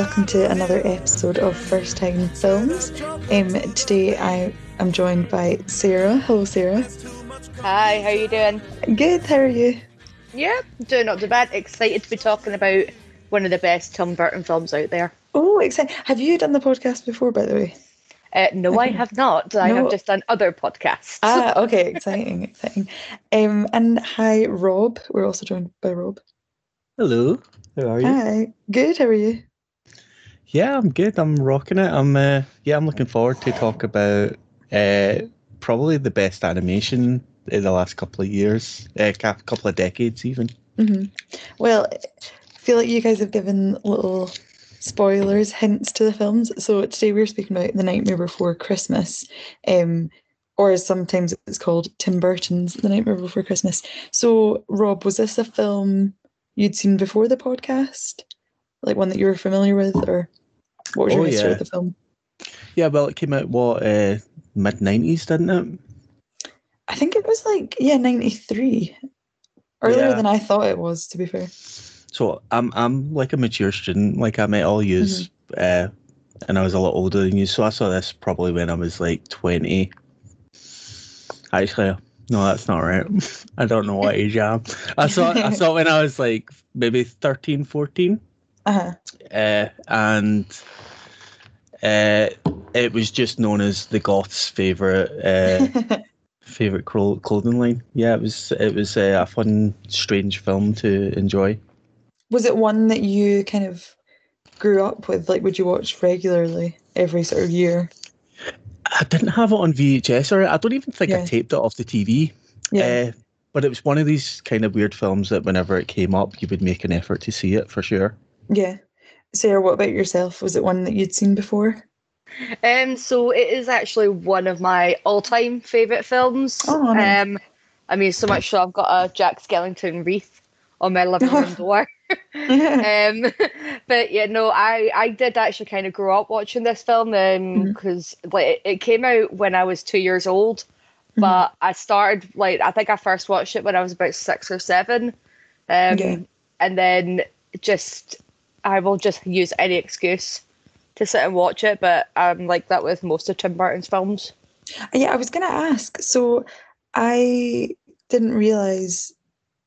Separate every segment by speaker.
Speaker 1: and welcome to another episode of First Time Films. Um, today I am joined by Sarah. Hello, Sarah.
Speaker 2: Hi, how are you doing?
Speaker 1: Good. How are you?
Speaker 2: Yeah, doing not too bad. Excited to be talking about one of the best Tim Burton films out there.
Speaker 1: Oh, exciting! Have you done the podcast before, by the way?
Speaker 2: Uh, no, I have not. I
Speaker 1: No.
Speaker 2: have just done other podcasts.
Speaker 1: Ah, okay, exciting, exciting. Um, and hi, Rob. We're also joined by Rob.
Speaker 3: Hello, how are you?
Speaker 1: Hi. Good. How are you?
Speaker 3: Yeah, I'm good. I'm rocking it. I'm uh, yeah, I'm looking forward to talk about uh, probably the best animation in the last couple of years, a uh, couple of decades even.
Speaker 1: hmm Well, I feel like you guys have given little spoilers, hints to the films. So today we're speaking about The Nightmare Before Christmas, um, or as sometimes it's called Tim Burton's The Nightmare Before Christmas. So, Rob, was this a film you'd seen before the podcast? Like one that you were familiar with, or what was your
Speaker 3: Oh,
Speaker 1: history
Speaker 3: yeah.
Speaker 1: of the film?
Speaker 3: Yeah, well, it came out what uh, mid '90s, didn't it?
Speaker 1: I think it was like, yeah, 93. Earlier
Speaker 3: Yeah.
Speaker 1: than I thought it was, to be fair.
Speaker 3: So I'm I'm like a mature student. Like I met all yous, uh, and I was a lot older than you. So I saw this probably when I was like 20. Actually, no, that's not right. I don't know what age I am. I saw I saw it when I was like maybe 13, 14.
Speaker 1: Uh-huh.
Speaker 3: uh, and uh, it was just known as the goth's favorite uh, favorite clo- clothing line. Yeah, it was it was uh, a fun, strange film to enjoy.
Speaker 1: Was it one that you kind of grew up with? Like, would you watch regularly every sort of year?
Speaker 3: I didn't have it on VHS, or I don't even think
Speaker 1: Yeah.
Speaker 3: I taped it off the TV.
Speaker 1: Yeah.
Speaker 3: Uh, but it was one of these kind of weird films that whenever it came up, you would make an effort to see it for sure.
Speaker 1: Yeah. Sarah, what about yourself? Was it one that you'd seen before?
Speaker 2: Um, so it is actually one of my all-time favorite films.
Speaker 1: Oh, nice.
Speaker 2: Um, I mean, so much so I've got a Jack Skellington wreath on my living room door. um, but yeah, no, I I did actually kind of grow up watching this film because like it, it came out when I was two years old,
Speaker 1: Mhm.
Speaker 2: but I started like I think I first watched it when I was about six or seven, um,
Speaker 1: Yeah.
Speaker 2: and then just I will just use any excuse to sit and watch it. But I'm like that with most of Tim Burton's films.
Speaker 1: yeah, I was going to ask. So I didn't realize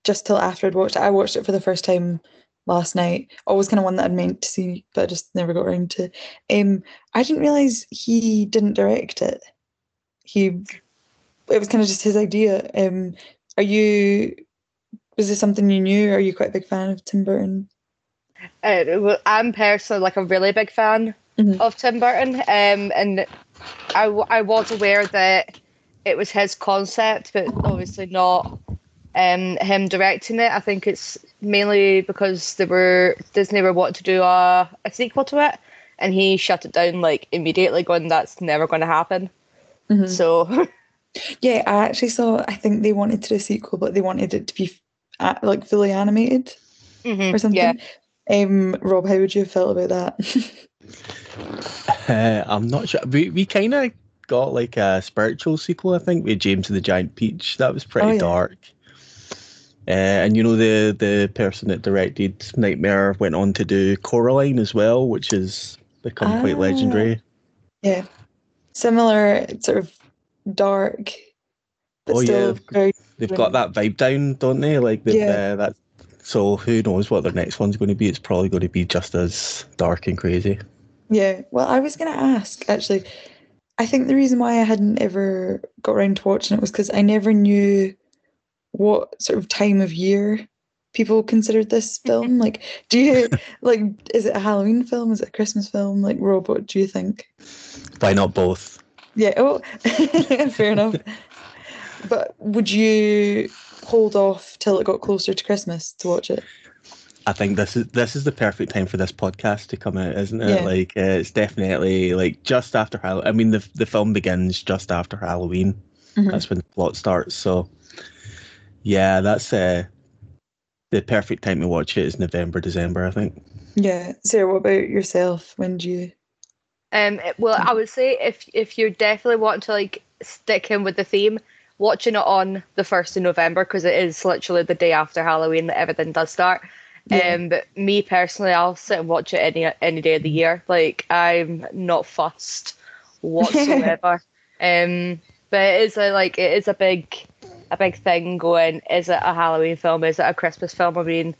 Speaker 1: just till after I'd watched it. I watched it for the first time last night. Always kind of one that I'd meant to see, but I just never got around to. Um, I didn't realize he didn't direct it. He, it was kind of just his idea. Um, are you? Was this something you knew? Are you quite a big fan of Tim Burton?
Speaker 2: Uh, I'm personally like a really big fan
Speaker 1: Mhm.
Speaker 2: of Tim Burton, um, and I was aware that it was his concept, but obviously not um, him directing it. I think it's mainly because they were Disney were wanting to do a, a sequel to it, and he shut it down like immediately, going, "That's never going to happen."
Speaker 1: Mhm.
Speaker 2: So
Speaker 1: Yeah, I actually saw. I think they wanted to do a sequel, but they wanted it to be uh, like fully animated
Speaker 2: mhm,
Speaker 1: or something.
Speaker 2: yeah,
Speaker 1: Um, Rob, how would you have felt about that?
Speaker 3: Uh, I'm not sure. We we kind of got like a spiritual sequel, I think, with James and the Giant Peach. That was pretty
Speaker 1: Oh, yeah.
Speaker 3: dark. Uh, and you know the the person that directed Nightmare went on to do Coraline as well, which has become quite
Speaker 1: Ah.
Speaker 3: legendary.
Speaker 1: yeah, similar sort of dark, but
Speaker 3: Oh, yeah, they've- They've got that vibe down, don't they? Like
Speaker 1: Yeah.
Speaker 3: uh, that. So who knows what their next one's going to be? It's probably going to be just as dark and crazy.
Speaker 1: Yeah. Well, I was going to ask actually. I think the reason why I hadn't ever got around to watching it was because I never knew what sort of time of year people considered this film. like, do you like? Is it a Halloween film? Is it a Christmas film? Like, Rob, what do you think?
Speaker 3: Why not both?
Speaker 1: Yeah. Oh, fair enough. But would you hold off till it got closer to Christmas to watch it?
Speaker 3: I think this is this is the perfect time for this podcast to come out, isn't it?
Speaker 1: Yeah.
Speaker 3: Like uh, it's definitely like just after Halloween. I mean, the the film begins just after Halloween.
Speaker 1: Mhm.
Speaker 3: That's when the plot starts. So, yeah, that's uh, the perfect time to watch it is November, December. I think.
Speaker 1: Yeah. Sarah, what about yourself? When do you?
Speaker 2: Um, well, I would say if if you're definitely wanting to like stick in with the theme, watching it on the first of November because it is literally the day after Halloween that everything does start.
Speaker 1: Yeah.
Speaker 2: Um, but me personally, I'll sit and watch it any any day of the year. Like I'm not fussed whatsoever. um, but it is a like it is a big a big thing going. Is it a Halloween film? Is it a Christmas film? I mean,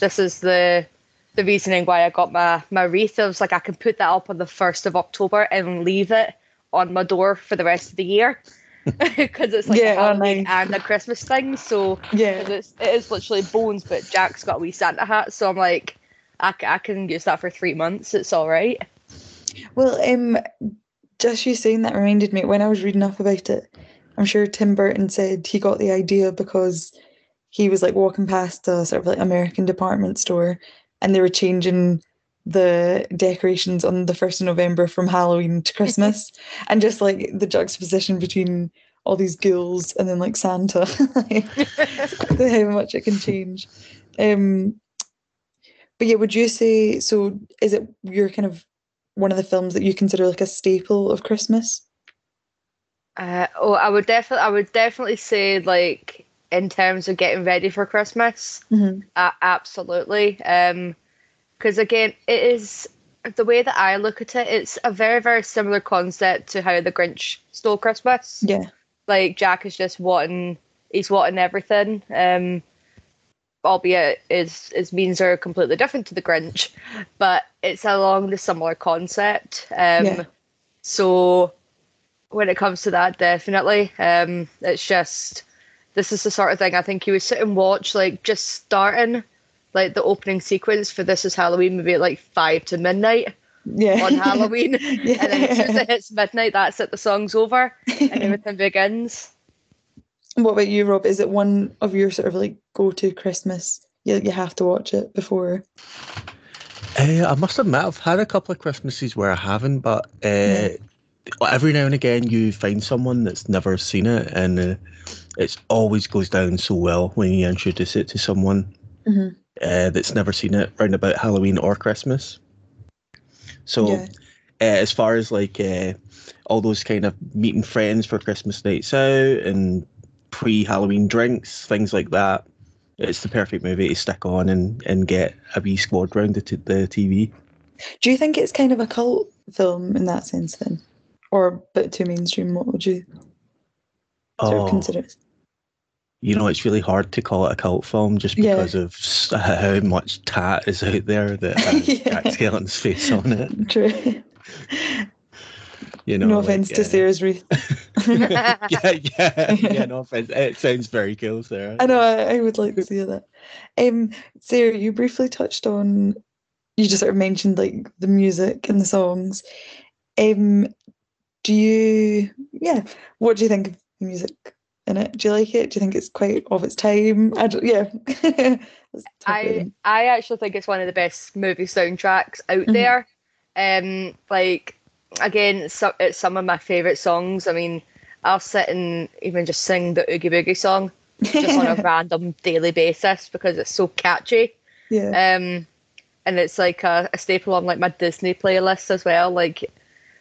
Speaker 2: this is the the reasoning why I got my my wreath. I was like, I can put that up on the first of October and leave it on my door for the rest of the year because it's like
Speaker 1: Yeah,
Speaker 2: a Halloween and a Christmas thing. So
Speaker 1: Yeah.
Speaker 2: it's, it is literally bones, but Jack's got a wee Santa hat, so I'm like, I, I can use that for three months. It's all right.
Speaker 1: Well, um, just you saying that reminded me when I was reading up about it. I'm sure Tim Burton said he got the idea because he was like walking past a sort of like American department store, and they were changing the decorations on the first of November from Halloween to Christmas, and just like the juxtaposition between all these ghouls and then like Santa, how much it can change. Um, but yeah, would you say so? Is it your kind of one of the films that you consider like a staple of Christmas?
Speaker 2: Uh, oh, I would definitely, I would definitely say like in terms of getting ready for Christmas,
Speaker 1: Mm-hmm.
Speaker 2: uh, absolutely. Um, because again, it is the way that I look at it. It's a very, very similar concept to how the Grinch stole Christmas.
Speaker 1: Yeah,
Speaker 2: like Jack is just wanting he's wanting everything. Um albeit his his means are completely different to the Grinch. But it's along the similar concept. Um
Speaker 1: Yeah.
Speaker 2: so when it comes to that definitely. Um it's just this is the sort of thing I think you would sit and watch like just starting like the opening sequence for This Is Halloween maybe at like five to midnight
Speaker 1: yeah.
Speaker 2: on Halloween.
Speaker 1: yeah.
Speaker 2: And then as soon as it hits midnight, that's it, the song's over and everything begins.
Speaker 1: what about you, Rob? Is it one of your sort of like go-to Christmas? You you have to watch it before.
Speaker 3: Uh, I must admit, I've had a couple of Christmases where I haven't, but uh,
Speaker 1: Yeah.
Speaker 3: every now and again you find someone that's never seen it, and uh, it always goes down so well when you introduce it to someone
Speaker 1: Mhm.
Speaker 3: Uh, that's never seen it round about Halloween or Christmas. So,
Speaker 1: Yeah.
Speaker 3: uh, as far as like uh, all those kind of meeting friends for Christmas nights out and pre-Halloween drinks, things like that, it's the perfect movie to stick on and, and get a wee squad round the, t- the TV.
Speaker 1: Do you think it's kind of a cult film in that sense then, or a bit too mainstream? What would you sort of consider it?
Speaker 3: You know, it's really hard to call it a cult film just
Speaker 1: Yeah.
Speaker 3: because of how much tat is out there that has
Speaker 1: Yeah.
Speaker 3: Jack Skellington's face on it.
Speaker 1: True.
Speaker 3: You know,
Speaker 1: no
Speaker 3: like,
Speaker 1: offense to Sarah's Wreath.
Speaker 3: yeah, yeah, yeah. No offense. It sounds very cool, Sarah.
Speaker 1: I know. I, I would like to see that. Um, Sarah, you briefly touched on. You just sort of mentioned like the music and the songs. Um, do you? Yeah. What do you think of the music in it? Do you like it? Do you think it's quite of its time? I don't, yeah. Let's talk about
Speaker 2: I. I actually think it's one of the best movie soundtracks out
Speaker 1: Mhm.
Speaker 2: there. Um, like again, so, it's some of my favorite songs. I mean, I'll sit and even just sing the Oogie Boogie song just on a random daily basis because it's so catchy.
Speaker 1: yeah.
Speaker 2: Um, and it's like a, a staple on like my Disney playlist as well. Like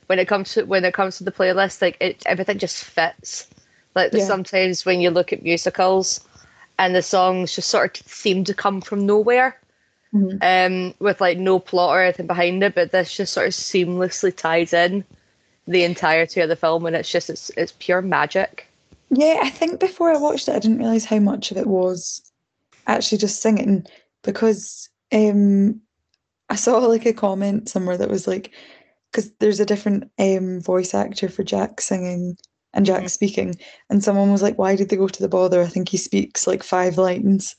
Speaker 2: when it comes to when it comes to the playlist, like it everything just fits. Like
Speaker 1: Yeah.
Speaker 2: sometimes when you look at musicals, and the songs just sort of seem to come from nowhere,
Speaker 1: Mhm.
Speaker 2: um, with like no plot or anything behind it, but this just sort of seamlessly ties in the entirety of the film, and it's just it's it's pure magic.
Speaker 1: Yeah, I think before I watched it, I didn't realize how much of it was actually just singing because um, I saw like a comment somewhere that was like, because there's a different um, voice actor for Jack singing and Jack
Speaker 2: Mhm.
Speaker 1: speaking, and someone was like, why did they go to the bother? I think he speaks like five lines,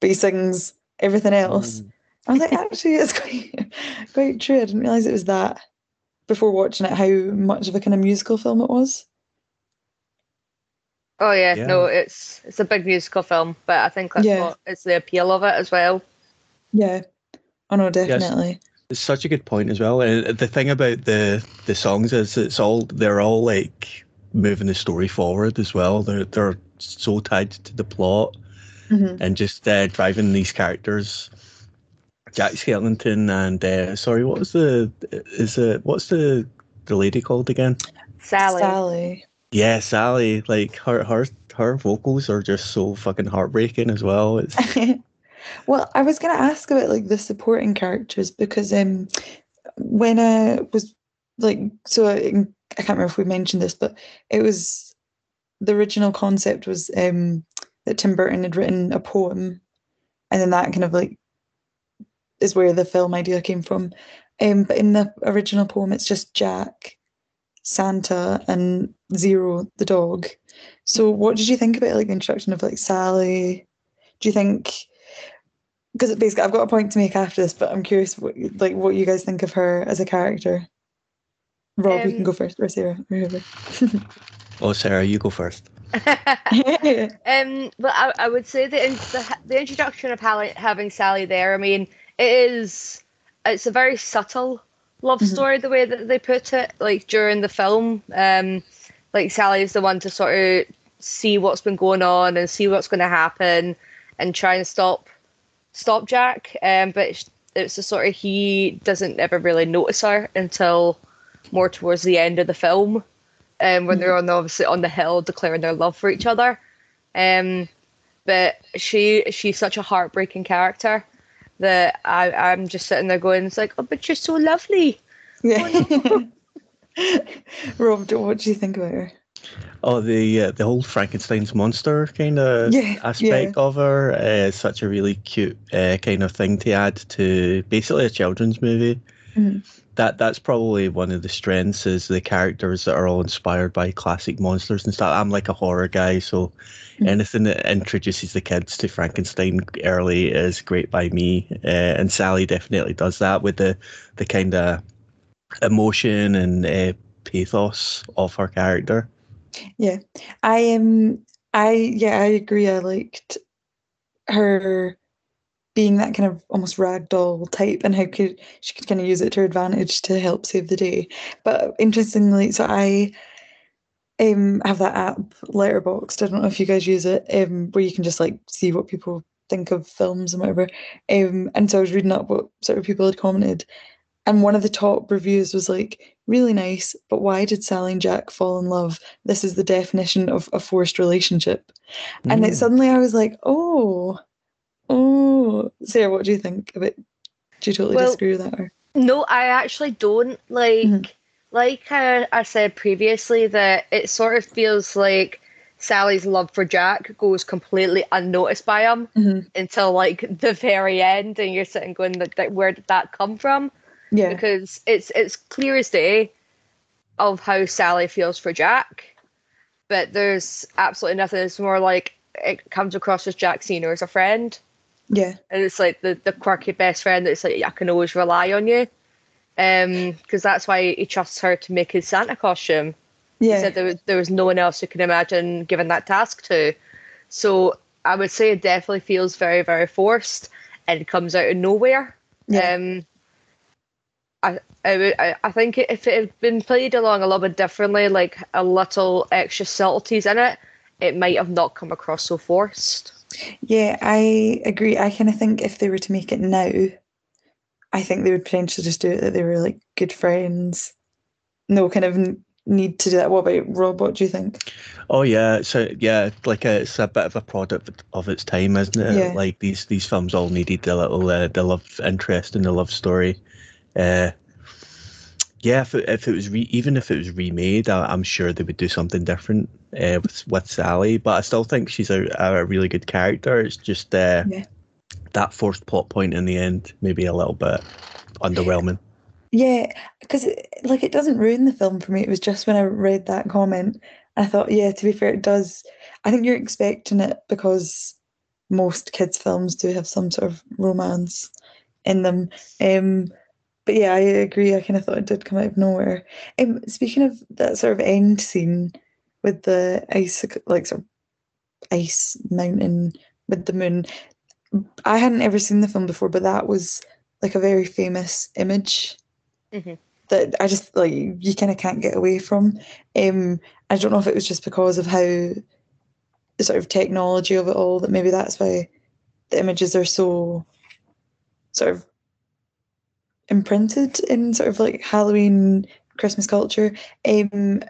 Speaker 1: but he sings everything else.
Speaker 3: Mm.
Speaker 1: I was like, actually, it's quite quite true. I didn't realize it was that before watching it. How much of a kind of musical film it was.
Speaker 2: Oh yeah,
Speaker 3: Yeah.
Speaker 2: no, it's it's a big musical film, but I think that's
Speaker 1: Yeah.
Speaker 2: what it's the appeal of it as well.
Speaker 1: Yeah. Oh no, definitely.
Speaker 3: It's such a good point as well. And the thing about the the songs is it's all they're all like moving the story forward as well. They're they're so tied to the plot
Speaker 1: Mhm.
Speaker 3: and just uh, driving these characters. Jack Skellington and uh, sorry, what was the is it what's the the lady called again?
Speaker 2: Sally.
Speaker 1: Sally.
Speaker 3: Yeah, Sally. Like her her her vocals are just so fucking heartbreaking as well. It's
Speaker 1: Well, I was going to ask about like the supporting characters because um, when I was like, so I, I can't remember if we mentioned this, but it was the original concept was um that Tim Burton had written a poem, and then that kind of like is where the film idea came from. Um, but in the original poem, it's just Jack, Santa, and Zero the dog. So, what did you think about like the introduction of like Sally? Do you think? Because basically, I've got a point to make after this, but I'm curious, what, like, what you guys think of her as a character. Rob, you can
Speaker 2: Um,
Speaker 1: go first, or Sarah, or whoever.
Speaker 3: Oh, Sarah, you go first.
Speaker 2: Um, but I, I would say the, in, the the introduction of Hallie, having Sally there. I mean, it is it's a very subtle love
Speaker 1: Mhm.
Speaker 2: story the way that they put it. Like during the film, um, like Sally is the one to sort of see what's been going on and see what's going to happen and try and stop stop Jack. Um, but it's, it's the sort of he doesn't ever really notice her until more towards the end of the film um, when they're on obviously on the hill declaring their love for each other. Um, but she she's such a heartbreaking character that I I'm just sitting there going, it's like, oh, but you're so lovely.
Speaker 1: yeah. Rob, what do you think about her?
Speaker 3: Oh, the uh, the whole Frankenstein's monster kind of
Speaker 1: Yeah,
Speaker 3: aspect of her uh, is such a really cute uh, kind of thing to add to basically a children's movie.
Speaker 1: Mhm.
Speaker 3: That that's probably one of the strengths is the characters that are all inspired by classic monsters and stuff. I'm like a horror guy, so
Speaker 1: Mhm.
Speaker 3: anything that introduces the kids to Frankenstein early is great by me. Uh, and Sally definitely does that with the the kind of emotion and uh, pathos of her character.
Speaker 1: Yeah, I um I yeah, I agree. I liked her being that kind of almost ragdoll type and how could she could kind of use it to her advantage to help save the day. But interestingly, so I um have that app Letterboxd. I don't know if you guys use it, um, where you can just like see what people think of films and whatever. Um, and so I was reading up what sort of people had commented, and one of the top reviews was like, really nice, but why did Sally and Jack fall in love? This is the definition of a forced relationship. And it
Speaker 3: Mm.
Speaker 1: suddenly I was like, oh, Sarah, what do you think of it? Do you totally
Speaker 2: Well,
Speaker 1: disagree with that? Or?
Speaker 2: No, I actually don't like.
Speaker 1: Mhm.
Speaker 2: Like I, I said previously, that it sort of feels like Sally's love for Jack goes completely unnoticed by him
Speaker 1: Mhm.
Speaker 2: until like the very end, and you're sitting going, "That that- "Where did that come from?"
Speaker 1: Yeah.
Speaker 2: Because it's it's clear as day of how Sally feels for Jack, but there's absolutely nothing. It's more like it comes across as Jack seeing her as a friend.
Speaker 1: Yeah.
Speaker 2: and it's like the, the quirky best friend that's like I can always rely on you, um, because that's why he trusts her to make his Santa costume. He
Speaker 1: Yeah.
Speaker 2: said there was there was no one else who could imagine giving that task to. So I would say it definitely feels very very forced and it comes out of nowhere.
Speaker 1: Yeah.
Speaker 2: Um, I I, would, I I think if it had been played along a little bit differently, like a little extra subtleties in it, it might have not come across so forced.
Speaker 1: Yeah, I agree. I kind of think if they were to make it now, I think they would potentially just do it that they were like good friends. No kind of need to do that. What about Rob? What do you think?
Speaker 3: Oh yeah, so yeah, like a, it's a bit of a product of its time, isn't it?
Speaker 1: Yeah.
Speaker 3: Like these these films all needed the little uh, the love interest and the love story. Uh, yeah, if it, if it was re- even if it was remade, I, I'm sure they would do something different uh, with with Sally. But I still think she's a, a really good character. It's just uh,
Speaker 1: Yeah.
Speaker 3: that forced plot point in the end, maybe a little bit underwhelming.
Speaker 1: Yeah, because like it doesn't ruin the film for me. It was just when I read that comment, I thought, yeah, to be fair, it does. I think you're expecting it because most kids' films do have some sort of romance in them. Um, but yeah, I agree. I kind of thought it did come out of nowhere. Um, speaking of that sort of end scene with the ice, like sort of ice mountain with the moon, I hadn't ever seen the film before, but that was like a very famous image
Speaker 2: Mhm.
Speaker 1: that I just like you kind of can't get away from. Um, I don't know if it was just because of how the sort of technology of it all that maybe that's why the images are so sort of imprinted in sort of like Halloween Christmas culture. Um,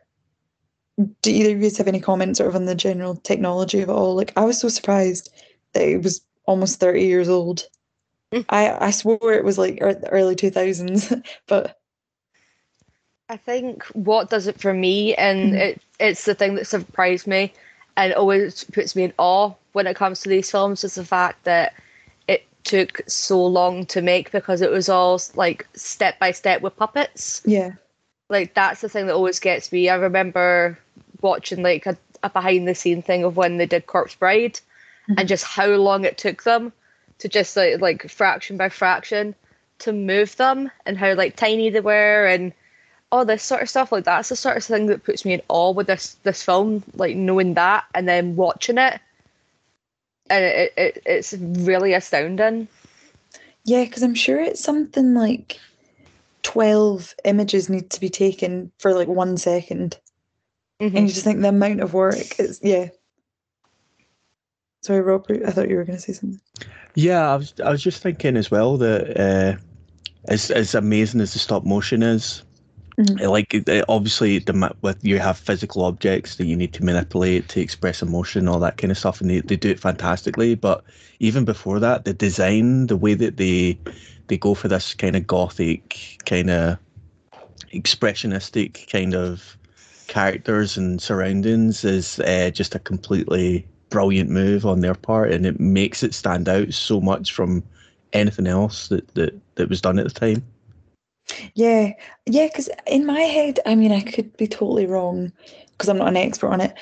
Speaker 1: do either of you have any comments sort of on the general technology of it all? Like I was so surprised that it was almost 30 years old.
Speaker 2: Mm.
Speaker 1: I I swore it was like early 2000s, but
Speaker 2: I think what does it for me, and
Speaker 1: Mhm.
Speaker 2: it it's the thing that surprised me, and always puts me in awe when it comes to these films, is the fact that took so long to make because it was all like step by step with puppets.
Speaker 1: yeah.
Speaker 2: Like that's the thing that always gets me. I remember watching like a, a behind the scene thing of when they did Corpse Bride,
Speaker 1: Mhm.
Speaker 2: and just how long it took them to just like like fraction by fraction to move them, and how like tiny they were, and all this sort of stuff. Like that's the sort of thing that puts me in awe with this this film. Like knowing that and then watching it, and it, it it's really astounding.
Speaker 1: Yeah, because I'm sure it's something like 12 images need to be taken for like one second.
Speaker 2: Mhm.
Speaker 1: And you just think the amount of work is, yeah. Sorry, Rob, I thought you were going to say something.
Speaker 3: Yeah, I was I was just thinking as well that uh, as as amazing as the stop motion is,
Speaker 1: Mhm.
Speaker 3: uh, like it- obviously the with you have physical objects that you need to manipulate to express emotion, all that kind of stuff, and they, they do it fantastically. But even before that, the design, the way that they they go for this kind of gothic, kind of expressionistic kind of characters and surroundings is uh, just a completely brilliant move on their part, and it makes it stand out so much from anything else that that, that was done at the time.
Speaker 1: Yeah, yeah, because in my head, I mean, I could be totally wrong because I'm not an expert on it,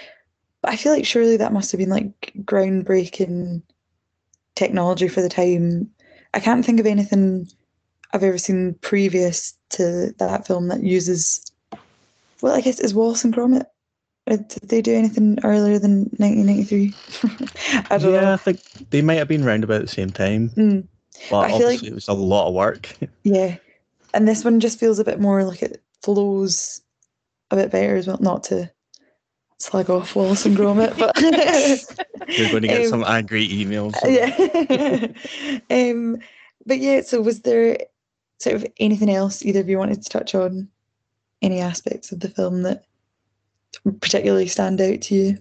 Speaker 1: but I feel like surely that must have been like groundbreaking technology for the time. I can't think of anything I've ever seen previous to that film that uses. Well, I guess is Wallace and Gromit. Uh, Did they do anything earlier than 1993? I don't
Speaker 3: yeah,
Speaker 1: know.
Speaker 3: I think they might have been round about the same time,
Speaker 1: Mm.
Speaker 3: but
Speaker 1: I feel like-
Speaker 3: obviously it was a lot of work.
Speaker 1: Yeah. And this one just feels a bit more like it flows a bit better as well. Not to slag off Wallace and Gromit, but
Speaker 3: You're going to get
Speaker 1: Um,
Speaker 3: some angry emails.
Speaker 1: yeah. um, but yeah, so was there sort of anything else either of you wanted to touch on? Any aspects of the film that particularly stand out to you?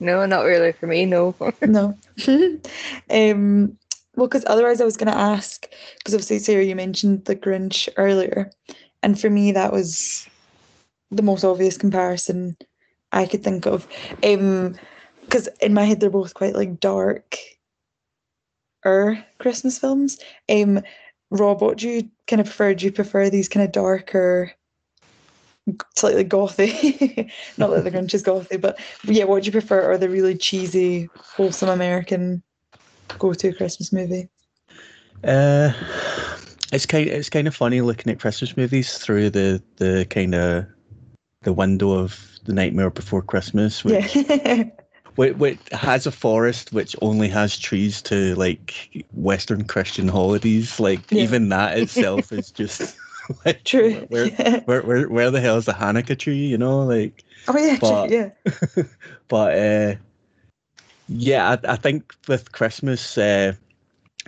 Speaker 2: No, not really for me. No.
Speaker 1: No. um, well, because otherwise I was going to ask, because obviously, Sarah, you mentioned The Grinch earlier. And for me, that was the most obvious comparison I could think of. Because in my head, they're both quite like dark er Christmas films. Um, Rob, what do you kind of prefer? Do you prefer these kind of darker, slightly gothy? Not that The Grinch is gothy, but yeah, what do you prefer? Or the really cheesy, wholesome American go-to Christmas movie?
Speaker 3: Uh, it's kind it's kind of funny looking at Christmas movies through the the kind of the window of the Nightmare Before Christmas, which,
Speaker 1: Yeah.
Speaker 3: which, which has a forest which only has trees to like Western Christian holidays. Like
Speaker 1: Yeah.
Speaker 3: even that itself is just like
Speaker 1: True.
Speaker 3: Where,
Speaker 1: Yeah.
Speaker 3: where where where the hell is the Hanukkah tree? You know, like.
Speaker 1: Oh yeah,
Speaker 3: but-
Speaker 1: true. Yeah.
Speaker 3: but uh, yeah, I, I think with Christmas uh,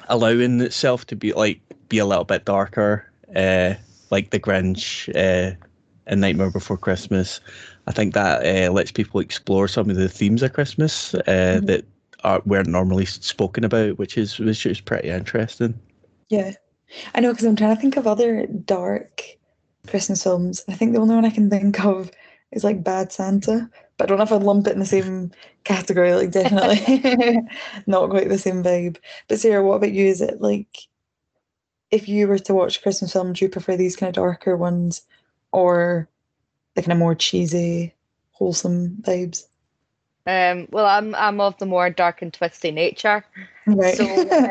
Speaker 3: allowing itself to be like be a little bit darker, uh, like the Grinch uh, and Nightmare Before Christmas, I think that uh, lets people explore some of the themes of Christmas uh,
Speaker 1: Mhm.
Speaker 3: that are weren't normally spoken about, which is which is pretty interesting.
Speaker 1: Yeah. I know because I'm trying to think of other dark Christmas films. I think the only one I can think of is like Bad Santa, but I don't know if I'd lump it in the same category. Like definitely not quite the same vibe. But Sarah, what about you? Is it like if you were to watch a Christmas film, do you prefer these kind of darker ones or the kind of more cheesy, wholesome vibes?
Speaker 2: Um. Well, I'm I'm of the more dark and twisty nature.
Speaker 1: Right.
Speaker 2: So um,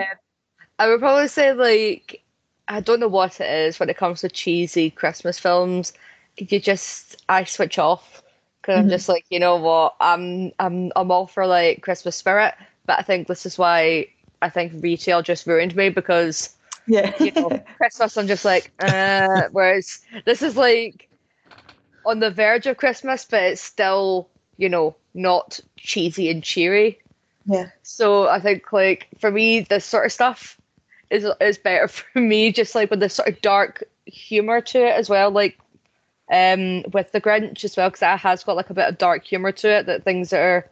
Speaker 2: I would probably say like I don't know what it is when it comes to cheesy Christmas films. You just I switch off because I'm
Speaker 1: Mhm.
Speaker 2: just like you know what I'm I'm I'm all for like Christmas spirit, but I think this is why I think retail just ruined me because
Speaker 1: yeah.
Speaker 2: you know Christmas I'm just like uh, whereas this is like on the verge of Christmas, but it's still you know not cheesy and cheery.
Speaker 1: yeah.
Speaker 2: So I think like for me, this sort of stuff is is better for me. Just like with this sort of dark humor to it as well, like um with the Grinch as well, because that has got like a bit of dark humor to it. That things that are,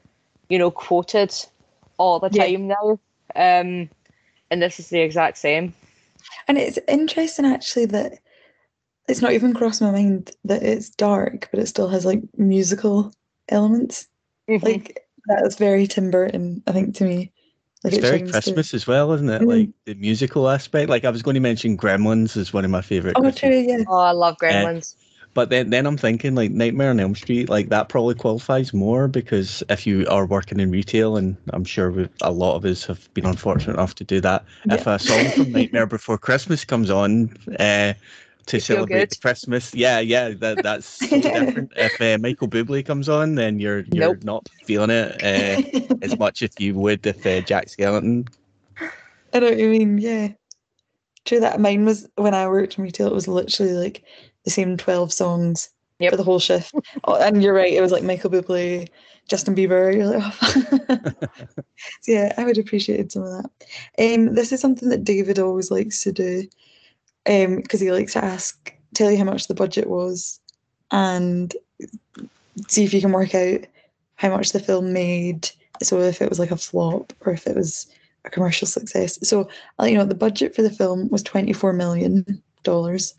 Speaker 2: you know, quoted all the
Speaker 1: Yeah.
Speaker 2: time now. Um, and this is the exact same.
Speaker 1: And it's interesting actually that it's not even crossed my mind that it's dark, but it still has like musical elements.
Speaker 2: Mhm.
Speaker 1: Like that's very Tim Burton, I think, to me. Like
Speaker 3: It's
Speaker 1: it
Speaker 3: very
Speaker 1: shines
Speaker 3: Christmas as well, isn't it?
Speaker 1: Mhm.
Speaker 3: Like the musical aspect. Like I was going to mention Gremlins is one of my favorite.
Speaker 1: Oh,
Speaker 3: Christmas
Speaker 1: true, yeah.
Speaker 2: oh, I love Gremlins.
Speaker 3: But then, then I'm thinking like Nightmare on Elm Street, like that probably qualifies more because if you are working in retail, and I'm sure we a lot of us have been unfortunate enough to do that. If a song from Nightmare Before Christmas comes on uh, to celebrate. Christmas, yeah, yeah, that that's totally different. If uh, Michael Bublé comes on, then you're you're
Speaker 2: Nope.
Speaker 3: not feeling it uh, as much as you would if uh, Jack Skellington.
Speaker 1: I know what you mean, yeah. True that mine was when I worked in retail, it was literally like the same 12 songs
Speaker 2: Yep.
Speaker 1: for the whole shift. oh, and you're right, it was like Michael Bublé, Justin Bieber. You're like, oh. so yeah, I would appreciate some of that. Um, this is something that David always likes to do um, because he likes to ask, tell you how much the budget was and see if you can work out how much the film made. So if it was like a flop or if it was a commercial success. So I'll let you know the budget for the film was twenty four million dollars.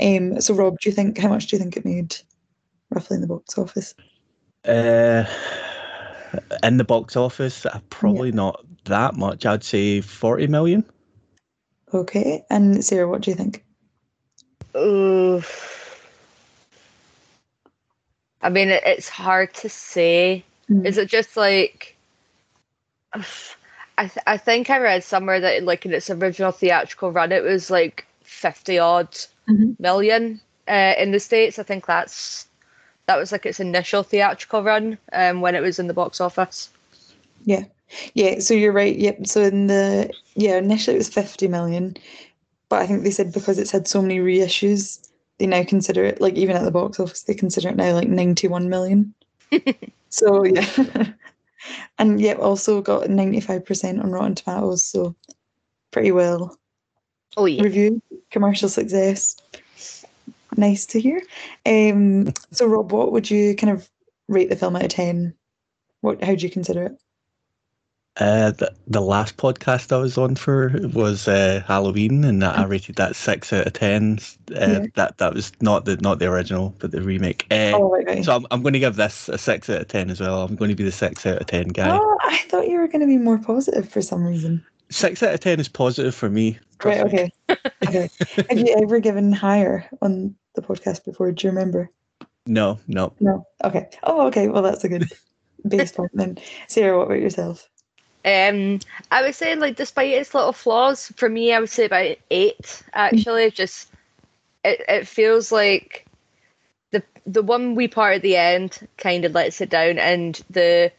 Speaker 1: Um, so Rob, do you think how much do you think it made roughly in the box office?
Speaker 3: Uh, in the box office, uh, probably not that much. I'd say 40 million.
Speaker 1: Okay, and Sarah, what do you think?
Speaker 2: Ooh. I mean, it's hard to say.
Speaker 1: Mm.
Speaker 2: Is it just like? I th- I think I read somewhere that like in its original theatrical run, it was like fifty odd
Speaker 1: Mhm.
Speaker 2: million uh, in the states. I think that's that was like its initial theatrical run um, when it was in the box office.
Speaker 1: Yeah, yeah. so you're right. Yep. So in the yeah, initially it was fifty million, but I think they said because it's had so many reissues, they now consider it like even at the box office, they consider it now like ninety one million. so yeah, and yeah, also got ninety five percent on Rotten Tomatoes, so pretty well
Speaker 2: Oh yeah.
Speaker 1: reviewed, commercial success. Nice to hear. Um, so Rob, what would you kind of rate the film out of ten? What how do you consider it?
Speaker 3: Uh, the, the last podcast I was on for was uh, Halloween, and I rated that six out of ten. Uh,
Speaker 1: Yeah.
Speaker 3: That that was not the not the original, but the remake. Uh,
Speaker 1: Oh, right, right.
Speaker 3: So I'm, I'm going to give this a six out of ten as well. I'm going to be the six out of ten guy.
Speaker 1: Oh, I thought you were going to be more positive for some reason.
Speaker 3: Six out of ten is positive for me.
Speaker 1: Right, okay. okay. Have you ever given higher on the podcast before? Do you remember?
Speaker 3: No, no.
Speaker 1: No. Okay. Oh, okay. Well, that's a good base point then. Sarah, what about yourself?
Speaker 2: Um, I would say like despite its little flaws, for me, I would say about eight. Actually, just it, it feels like the the one wee part at the end kind of lets it down, and the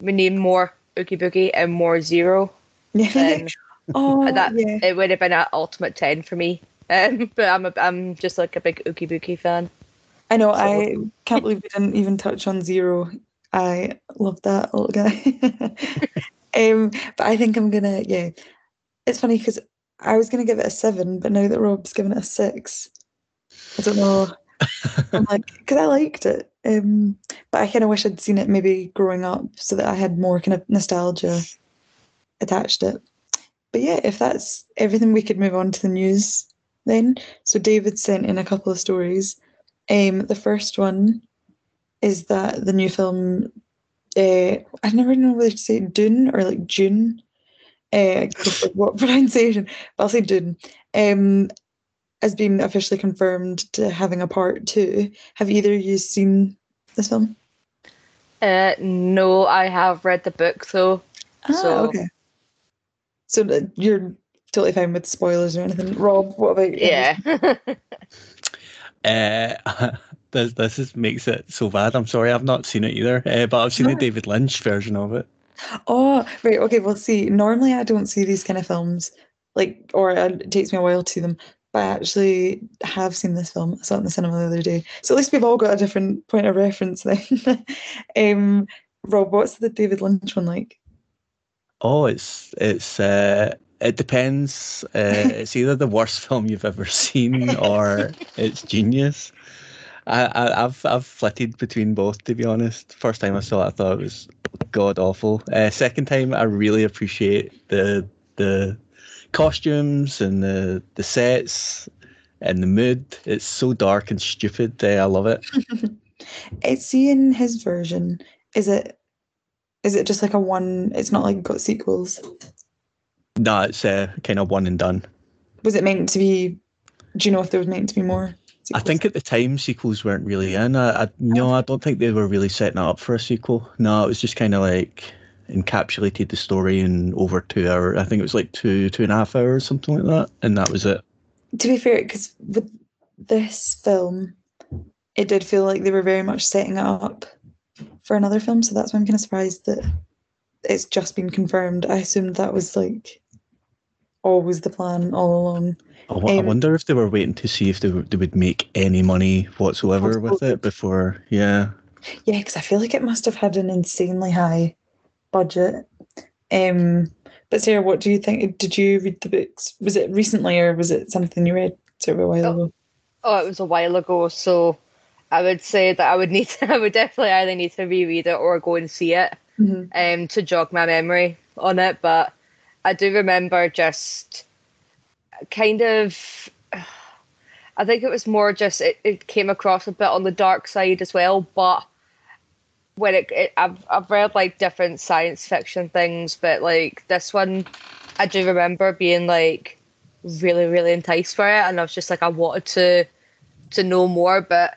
Speaker 2: we need more Oogie Boogie and more Zero.
Speaker 1: Yeah. Oh,
Speaker 2: that
Speaker 1: yeah.
Speaker 2: it would have been an ultimate ten for me. Um, but I'm a, I'm just like a big Oogie Boogie fan.
Speaker 1: I know.
Speaker 2: so-
Speaker 1: I can't believe we didn't even touch on Zero. I love that little guy. um, but I think I'm gonna. Yeah, it's funny because I was gonna give it a seven, but now that Rob's given it a six, I don't know. I'm like, because I liked it. Um, but I kind of wish I'd seen it maybe growing up so that I had more kind of nostalgia attached it. But yeah, if that's everything, we could move on to the news then. So David sent in a couple of stories. Um, the first one is that the new film, uh, I never know whether to say Dune or like June. Uh, what pronunciation? But I'll say Dune. Um, has been officially confirmed to having a part two. Have either of you seen this film?
Speaker 2: Uh, no, I have read the book though.
Speaker 1: Ah,
Speaker 2: So-
Speaker 1: okay. So you're totally fine with spoilers or anything. Rob, what about you?
Speaker 2: Yeah.
Speaker 3: Uh, this this is, makes it so bad. I'm sorry, I've not seen it either. Uh, but I've seen the David Lynch version of it.
Speaker 1: Oh, right. Okay. Well, see, normally I don't see these kind of films, like, or uh, it takes me a while to them. But I actually have seen this film. I saw it in the cinema the other day. So at least we've all got a different point of reference then. um, Rob, what's the David Lynch one like?
Speaker 3: Oh, it's it's uh, it depends. Uh, it's either the worst film you've ever seen or it's genius. I, I've I've flitted between both to be honest. First time I saw it, I thought it was god awful. Uh, second time, I really appreciate the the costumes and the the sets and the mood. It's so dark and stupid. Uh, I love it.
Speaker 1: It's seeing his version. Is it? Is it just like a one? It's not like got sequels.
Speaker 3: No, it's uh, kind of one and done.
Speaker 1: Was it meant to be? Do you know if there was meant to be more?
Speaker 3: I think at the time sequels weren't really in. I, I no, I don't think they were really setting it up for a sequel. No, it was just kind of like encapsulated the story in over two hours. I think it was like two two and a half hours, something like that, and that was it.
Speaker 1: to be fair, because with this film, it did feel like they were very much setting it up for another film. So that's why I'm kind of surprised that it's just been confirmed. I assumed that was like always the plan all along.
Speaker 3: I, wo- I
Speaker 1: Um,
Speaker 3: wonder if they were waiting to see if they, w- they would make any money whatsoever with it before. Yeah,
Speaker 1: Yeah, because I feel like it must have had an insanely high budget. Um, but Sarah, what do you think? Did you read the books? Was it recently or was it something you read sort of a while
Speaker 2: Oh.
Speaker 1: ago?
Speaker 2: Oh, it was a while ago, so I would say that I would need to, I would definitely either need to reread it or go and see it
Speaker 1: Mhm.
Speaker 2: um to jog my memory on it. But I do remember just kind of I think it was more just it, it came across a bit on the dark side as well, but when it, it I've I've read like different science fiction things, but like this one I do remember being like really, really enticed for it and I was just like I wanted to to know more, but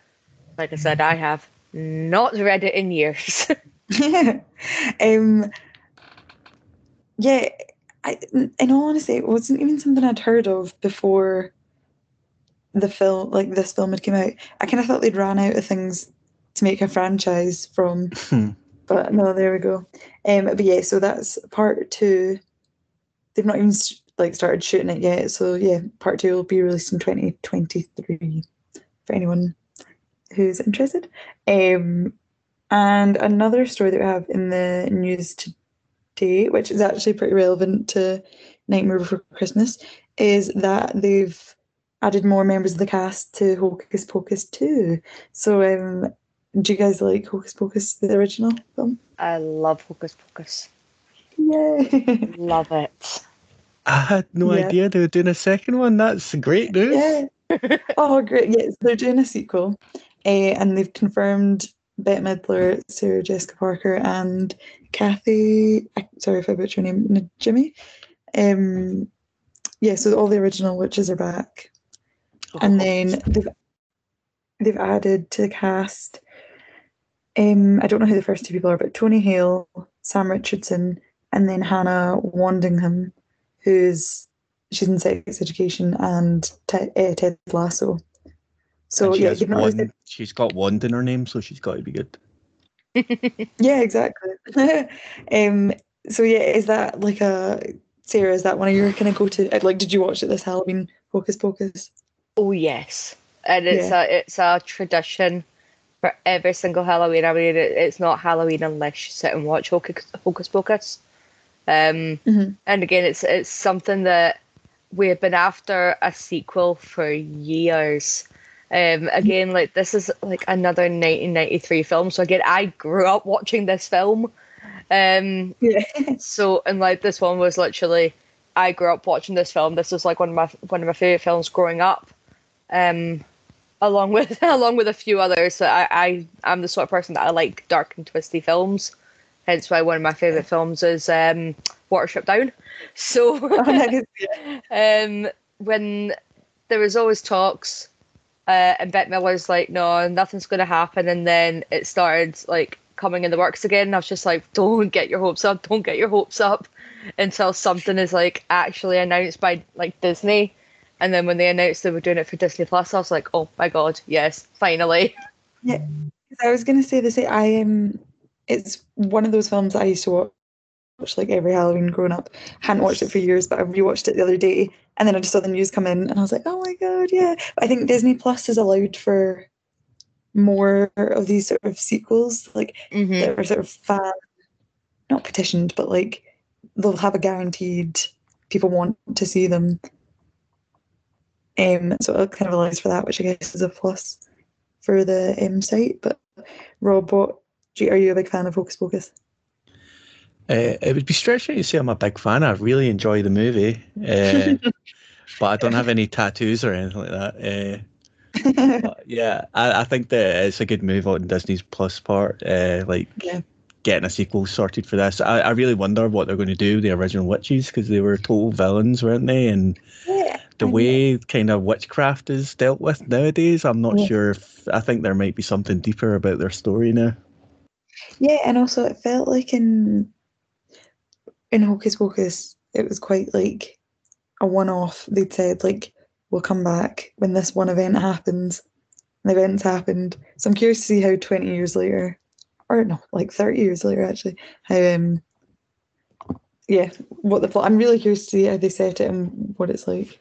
Speaker 2: like I said, I have not read it in years. yeah.
Speaker 1: um, yeah, I, in all honesty, it wasn't even something I'd heard of before the film, like this film had come out. I kind of thought they'd ran out of things to make a franchise from,
Speaker 3: Hmm.
Speaker 1: but no, there we go. Um, but yeah, so that's part two. They've not even like started shooting it yet, so yeah, part two will be released in twenty twenty three for anyone who's interested. Um, and another story that we have in the news today, which is actually pretty relevant to Nightmare Before Christmas, is that they've added more members of the cast to Hocus Pocus 2. So, um, do you guys like Hocus Pocus, the original film?
Speaker 2: I love Hocus Pocus.
Speaker 1: Yay!
Speaker 2: Love it.
Speaker 3: I had no
Speaker 1: Yeah.
Speaker 3: idea they were doing a second one. That's great news.
Speaker 1: yeah. Oh, great. Yes, they're doing a sequel. Uh, and they've confirmed Bette Midler, Sarah Jessica Parker, and Kathy. Sorry if I butcher your name. Jimmy. Um, yeah, so all the original witches are back, and then they've they've added to the cast. Um, I don't know who the first two people are, but Tony Hale, Sam Richardson, and then Hannah Wandingham, who's she's in Sex Education and Ted, uh, Ted Lasso. So
Speaker 3: she
Speaker 1: yeah,
Speaker 3: has
Speaker 1: you've not
Speaker 3: wand, she's got wand in her name, so she's got to be good.
Speaker 1: Yeah, exactly. um, so yeah, is that like a Sarah? Is that one of your kind of go to? Like, did you watch it this Halloween? Hocus Pocus.
Speaker 2: Oh yes, and it's a it's a tradition for every single Halloween. I mean, it, it's not Halloween unless you sit and watch Hocus, Hocus Pocus. Um,
Speaker 1: Mhm.
Speaker 2: and again, it's it's something that we've been after a sequel for years. Um, again, like this is like another 1993 film. So again, I grew up watching this film. Um,
Speaker 1: Yeah.
Speaker 2: so and like this one was literally I grew up watching this film. This was like one of my one of my favorite films growing up. Um along with along with a few others. So I, I I'm the sort of person that I like dark and twisty films. Hence why one of my favorite films is um Watership Down. So
Speaker 1: Oh,
Speaker 2: um, when there was always talks, uh, and Bette Midler's like, no, nothing's going to happen, and then it started like coming in the works again. And I was just like, don't get your hopes up, don't get your hopes up, until something is like actually announced by like Disney, and then when they announced they were doing it for Disney Plus, I was like, oh my god, yes, finally. Yeah.
Speaker 1: I was gonna say the same. I am. It's one of those films I used to watch, watch like every Halloween growing up. Hadn't watched it for years, but I rewatched it the other day, and then I just saw the news come in, and I was like, oh my god, yeah. But I think Disney Plus is allowed for more of these sort of sequels, like
Speaker 2: hmm
Speaker 1: that are sort of fan, not petitioned, but like they'll have a guaranteed people want to see them. Um, so it kind of allows for that, which I guess is a plus. for the um, site. But Rob, what are you a big fan of Hocus Pocus?
Speaker 3: Uh, it would be stretching to say I'm a big fan. I really enjoy the movie, uh, but I don't have any tattoos or anything like that. Uh, yeah, I, I think that it's a good move on Disney's Plus part. Uh, like
Speaker 1: Yeah.
Speaker 3: getting a sequel sorted for this. I, I really wonder what they're going to do with the original witches because they were total villains, weren't they? And
Speaker 1: Yeah,
Speaker 3: the way kind of witchcraft is dealt with nowadays, I'm not
Speaker 1: Yeah.
Speaker 3: sure if I think there might be something deeper about their story now.
Speaker 1: Yeah, and also it felt like in in Hocus Pocus, it was quite like a one-off. They'd said like, "We'll come back when this one event happens." And the events happened, so I'm curious to see how twenty years later, or no, like thirty years later, actually, how um, yeah, what the plot. I'm really curious to see how they set it and what it's like.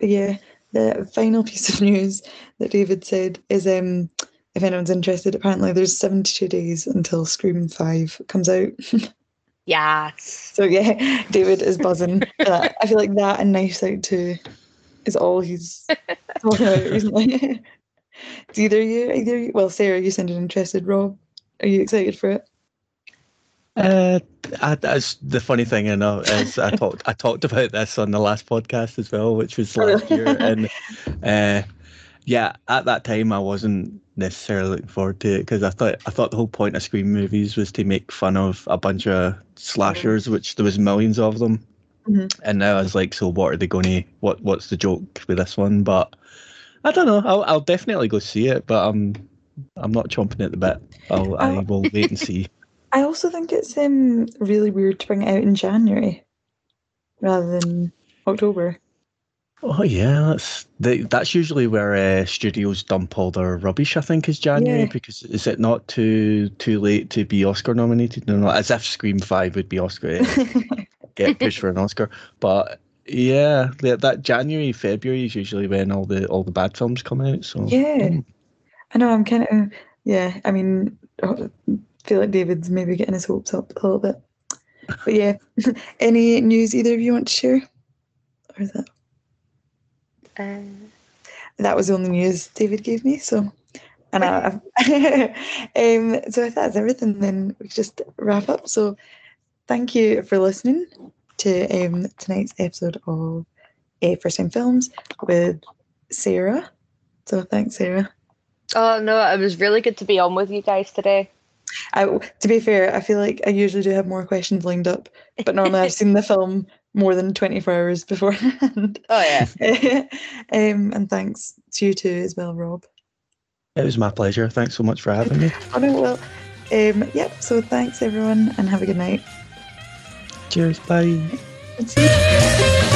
Speaker 1: But yeah, the final piece of news that David said is um if anyone's interested, apparently there's 72 days until Scream 5 comes out.
Speaker 2: Yes.
Speaker 1: so yeah, David is buzzing. for that. I feel like that and Knives Out 2 is all he's talking about recently. it's either you, either you, well, Sarah, you sounded interested. Rob, are you excited for it?
Speaker 3: Uh, I, that's the funny thing, you know, is I talked I talked about this on the last podcast as well, which was
Speaker 1: Oh,
Speaker 3: last year, and uh, yeah, at that time I wasn't necessarily looking forward to it because I thought I thought the whole point of Scream movies was to make fun of a bunch of slashers, which there was millions of them,
Speaker 1: Mhm.
Speaker 3: and now I was like, so what are they going to what What's the joke with this one? But I don't know. I'll I'll definitely go see it, but I'm I'm not chomping at the bit. I'll I
Speaker 1: Oh.
Speaker 3: will wait and see.
Speaker 1: I also think it's um really weird to bring it out in January rather than October.
Speaker 3: Oh yeah, that's they, that's usually where uh, studios dump all their rubbish. I think is January
Speaker 1: Yeah.
Speaker 3: because is it not too too late to be Oscar nominated? No, no, as if Scream Five would be Oscar uh, get pushed for an Oscar. But yeah, that, that January February is usually when all the all the bad films come out. So
Speaker 1: Yeah.
Speaker 3: mm.
Speaker 1: I know I'm kind of yeah. I mean, I feel like David's maybe getting his hopes up a little bit. But yeah, any news either of you want to share? Or is that
Speaker 2: Uh,
Speaker 1: that was the only news David gave me? So, and I, um, so if that's everything, then we just wrap up. So, thank you for listening to um tonight's episode of a First Time Films with Sarah. So thanks, Sarah.
Speaker 2: oh no, it was really good to be on with you guys today.
Speaker 1: I, to be fair, I feel like I usually do have more questions lined up, but normally I've seen the film more than 24 hours beforehand.
Speaker 2: Oh yeah.
Speaker 1: um, and thanks to you too as well, Rob.
Speaker 3: it was my pleasure. Thanks so much for having me.
Speaker 1: Oh no, well, um, yep. So thanks everyone, and have a good night.
Speaker 3: Cheers. Bye.
Speaker 1: See you.